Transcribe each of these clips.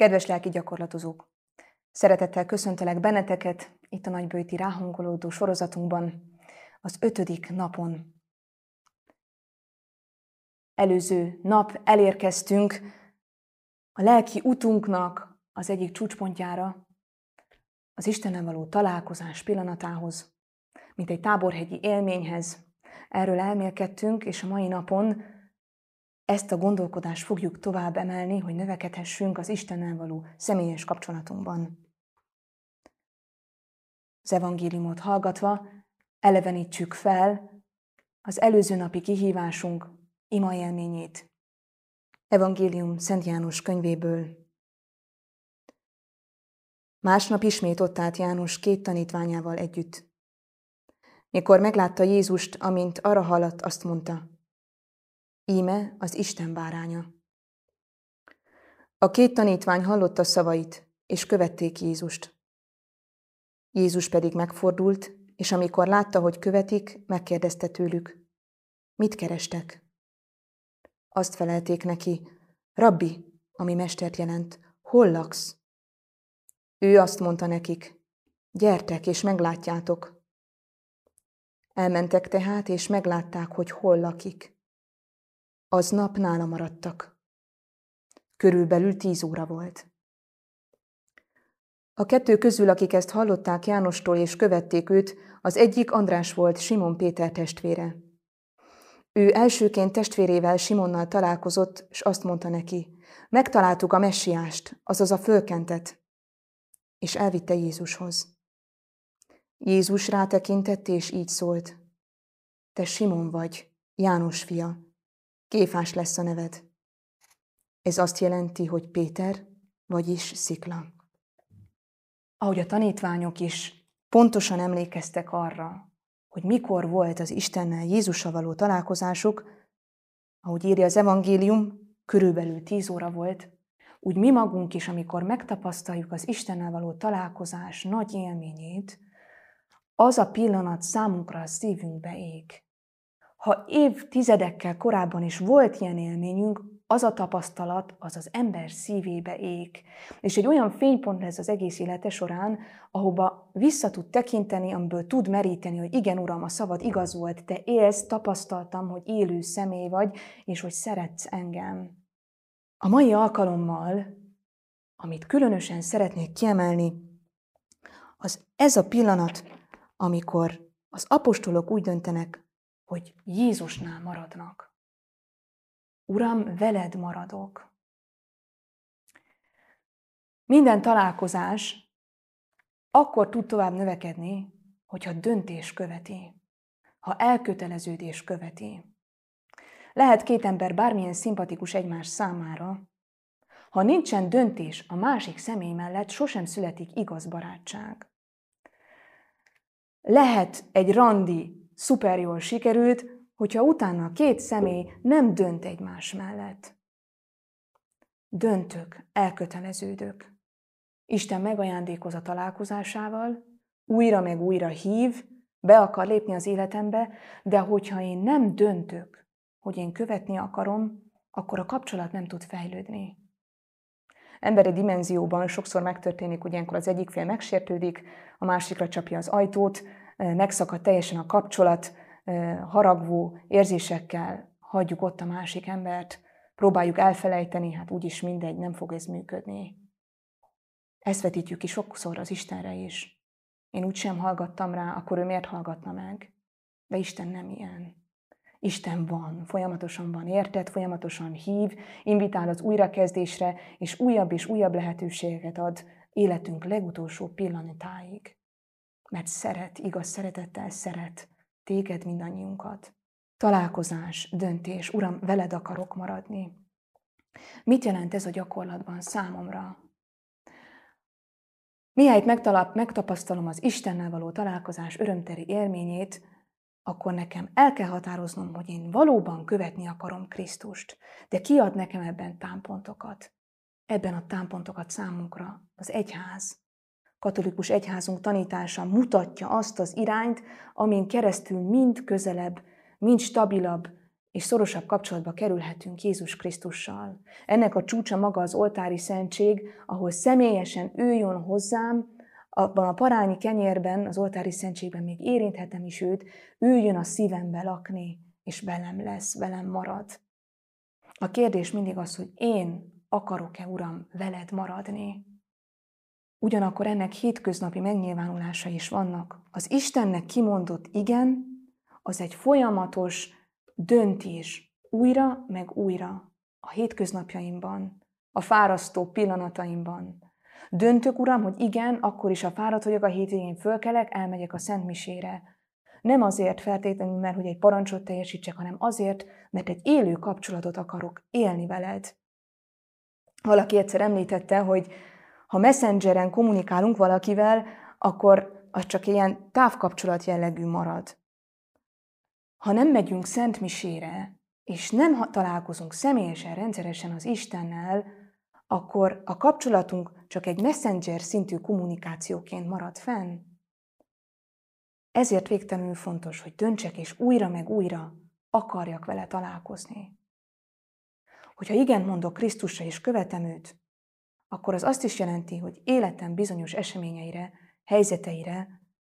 Kedves lelki gyakorlatozók! Szeretettel köszöntelek benneteket itt a nagybőti ráhangolódó sorozatunkban, az ötödik napon. Előző nap elérkeztünk a lelki utunknak az egyik csúcspontjára, az Istennel való találkozás pillanatához, mint egy táborhegyi élményhez. Erről elmélkedtünk, és a mai napon ezt a gondolkodást fogjuk tovább emelni, hogy növekedhessünk az Istennel való személyes kapcsolatunkban. Az evangéliumot hallgatva elevenítsük fel az előző napi kihívásunk ima élményét. Evangélium Szent János könyvéből. Másnap ismét ott állt János két tanítványával együtt. Mikor meglátta Jézust, amint arra haladt, azt mondta, Íme az Isten báránya. A két tanítvány hallotta szavait, és követték Jézust. Jézus pedig megfordult, és amikor látta, hogy követik, megkérdezte tőlük, mit kerestek? Azt felelték neki, Rabbi, ami mestert jelent, hol laksz? Ő azt mondta nekik, gyertek és meglátjátok. Elmentek tehát, és meglátták, hogy hol lakik aznap nála maradtak. Körülbelül tíz óra volt. A kettő közül, akik ezt hallották Jánostól és követték őt, az egyik András volt, Simon Péter testvére. Ő elsőként testvérével Simonnal találkozott, és azt mondta neki, megtaláltuk a messiást, azaz a fölkentet, és elvitte Jézushoz. Jézus rátekintett, és így szólt, te Simon vagy, János fia, Kéfás lesz a neved. Ez azt jelenti, hogy Péter, vagyis szikla. Ahogy a tanítványok is pontosan emlékeztek arra, hogy mikor volt az Istennel Jézussal való találkozásuk, ahogy írja az evangélium, körülbelül tíz óra volt, úgy mi magunk is, amikor megtapasztaljuk az Istennel való találkozás nagy élményét, az a pillanat számunkra a szívünkbe ég ha évtizedekkel korábban is volt ilyen élményünk, az a tapasztalat az az ember szívébe ég. És egy olyan fénypont lesz az egész élete során, ahova vissza tud tekinteni, amiből tud meríteni, hogy igen, Uram, a szavad igaz volt, te élsz, tapasztaltam, hogy élő személy vagy, és hogy szeretsz engem. A mai alkalommal, amit különösen szeretnék kiemelni, az ez a pillanat, amikor az apostolok úgy döntenek, hogy Jézusnál maradnak. Uram, veled maradok. Minden találkozás akkor tud tovább növekedni, hogyha döntés követi, ha elköteleződés követi. Lehet két ember bármilyen szimpatikus egymás számára, ha nincsen döntés a másik személy mellett, sosem születik igaz barátság. Lehet egy randi szuper jól sikerült, hogyha utána a két személy nem dönt egymás mellett. Döntök, elköteleződök. Isten megajándékoz a találkozásával, újra meg újra hív, be akar lépni az életembe, de hogyha én nem döntök, hogy én követni akarom, akkor a kapcsolat nem tud fejlődni. Emberi dimenzióban sokszor megtörténik, hogy ilyenkor az egyik fél megsértődik, a másikra csapja az ajtót, megszakad teljesen a kapcsolat, haragvó érzésekkel hagyjuk ott a másik embert, próbáljuk elfelejteni, hát úgyis mindegy, nem fog ez működni. Ezt vetítjük ki sokszor az Istenre is. Én úgy sem hallgattam rá, akkor ő miért hallgatna meg? De Isten nem ilyen. Isten van, folyamatosan van, érted, folyamatosan hív, invitál az újrakezdésre, és újabb és újabb lehetőségeket ad életünk legutolsó pillanatáig mert szeret, igaz szeretettel szeret téged mindannyiunkat. Találkozás, döntés, Uram, veled akarok maradni. Mit jelent ez a gyakorlatban számomra? Mihelyt megtalap, megtapasztalom az Istennel való találkozás örömteri élményét, akkor nekem el kell határoznom, hogy én valóban követni akarom Krisztust. De ki ad nekem ebben támpontokat? Ebben a támpontokat számunkra az egyház katolikus egyházunk tanítása mutatja azt az irányt, amin keresztül mind közelebb, mind stabilabb és szorosabb kapcsolatba kerülhetünk Jézus Krisztussal. Ennek a csúcsa maga az oltári szentség, ahol személyesen ő jön hozzám, abban a parányi kenyérben, az oltári szentségben még érinthetem is őt, ő jön a szívembe lakni, és velem lesz, velem marad. A kérdés mindig az, hogy én akarok-e, Uram, veled maradni. Ugyanakkor ennek hétköznapi megnyilvánulása is vannak. Az Istennek kimondott igen, az egy folyamatos döntés újra meg újra a hétköznapjaimban, a fárasztó pillanataimban. Döntök, Uram, hogy igen, akkor is a fáradt vagyok, a hétvégén fölkelek, elmegyek a Szent Misére. Nem azért feltétlenül, mert hogy egy parancsot teljesítsek, hanem azért, mert egy élő kapcsolatot akarok élni veled. Valaki egyszer említette, hogy ha messengeren kommunikálunk valakivel, akkor az csak ilyen távkapcsolat jellegű marad. Ha nem megyünk Szent Misére, és nem találkozunk személyesen, rendszeresen az Istennel, akkor a kapcsolatunk csak egy messenger szintű kommunikációként marad fenn. Ezért végtelenül fontos, hogy döntsek és újra meg újra akarjak vele találkozni. Hogyha igen mondok Krisztusra és követem őt, akkor az azt is jelenti, hogy életem bizonyos eseményeire, helyzeteire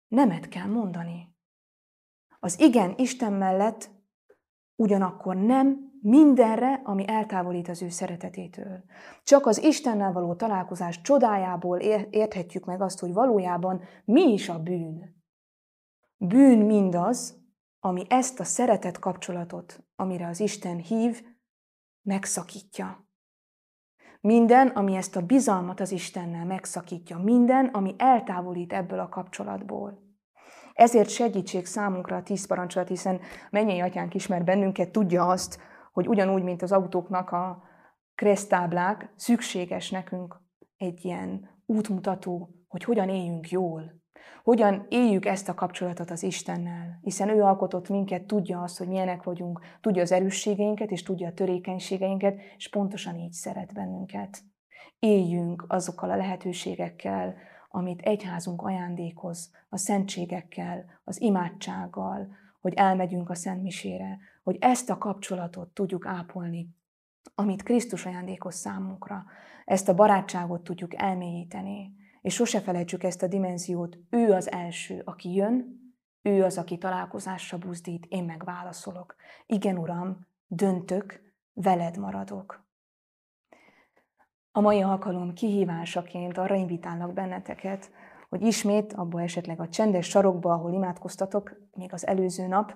nemet kell mondani. Az igen Isten mellett ugyanakkor nem mindenre, ami eltávolít az ő szeretetétől. Csak az Istennel való találkozás csodájából érthetjük meg azt, hogy valójában mi is a bűn. Bűn mindaz, ami ezt a szeretet kapcsolatot, amire az Isten hív, megszakítja. Minden, ami ezt a bizalmat az Istennel megszakítja. Minden, ami eltávolít ebből a kapcsolatból. Ezért segítség számunkra a tíz parancsolat, hiszen mennyei atyánk ismer bennünket, tudja azt, hogy ugyanúgy, mint az autóknak a kresztáblák, szükséges nekünk egy ilyen útmutató, hogy hogyan éljünk jól, hogyan éljük ezt a kapcsolatot az Istennel, hiszen ő alkotott minket, tudja azt, hogy milyenek vagyunk, tudja az erősségeinket, és tudja a törékenységeinket, és pontosan így szeret bennünket. Éljünk azokkal a lehetőségekkel, amit egyházunk ajándékoz, a szentségekkel, az imádsággal, hogy elmegyünk a Szent Misére, hogy ezt a kapcsolatot tudjuk ápolni, amit Krisztus ajándékoz számunkra, ezt a barátságot tudjuk elmélyíteni, és sose felejtsük ezt a dimenziót, ő az első, aki jön, ő az, aki találkozásra buzdít, én meg válaszolok. Igen, Uram, döntök, veled maradok. A mai alkalom kihívásaként arra invitálnak benneteket, hogy ismét abba esetleg a csendes sarokba, ahol imádkoztatok, még az előző nap,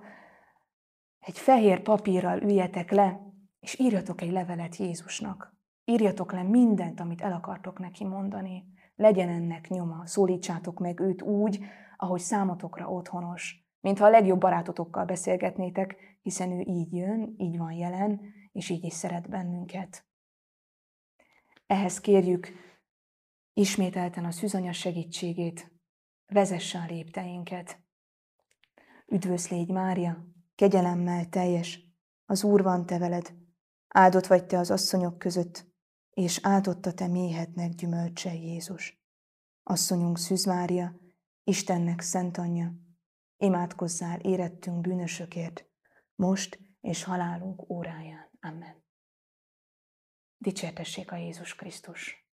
egy fehér papírral üljetek le, és írjatok egy levelet Jézusnak. Írjatok le mindent, amit el akartok neki mondani. Legyen ennek nyoma, szólítsátok meg őt úgy, ahogy számotokra otthonos, mintha a legjobb barátotokkal beszélgetnétek, hiszen ő így jön, így van jelen, és így is szeret bennünket. Ehhez kérjük ismételten a szűzanya segítségét, vezesse a lépteinket. Üdvös Mária, kegyelemmel teljes, az Úr van te veled, áldott vagy te az asszonyok között, és áldott a te méhetnek gyümölcse Jézus. Asszonyunk Szűz Istennek szent anyja, imádkozzál érettünk bűnösökért, most és halálunk óráján. Amen. Dicsértessék a Jézus Krisztus!